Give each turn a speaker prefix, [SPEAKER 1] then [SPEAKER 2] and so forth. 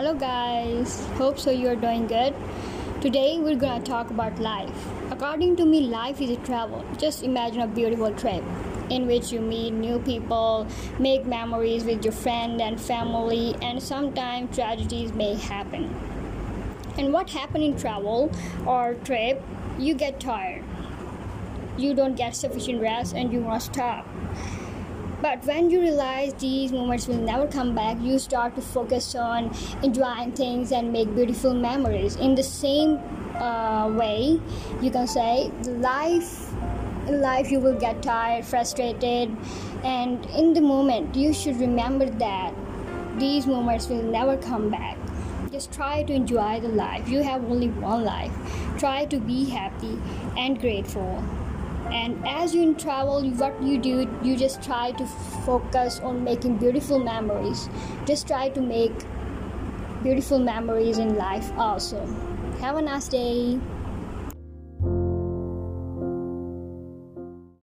[SPEAKER 1] Hello, guys. Hope so you're doing good. Today, we're gonna talk about life. According to me, life is a travel. Just imagine a beautiful trip in which you meet new people, make memories with your friend and family, and sometimes tragedies may happen. And what happen in travel or trip? You get tired. You don't get sufficient rest and you want to stop but when you realize these moments will never come back, you start to focus on enjoying things and make beautiful memories. In the same uh, way, you can say life in life you will get tired, frustrated, and in the moment you should remember that these moments will never come back. Just try to enjoy the life. You have only one life. Try to be happy and grateful and as you travel what you do you just try to focus on making beautiful memories. Just try to make beautiful memories in life also. Have a nice day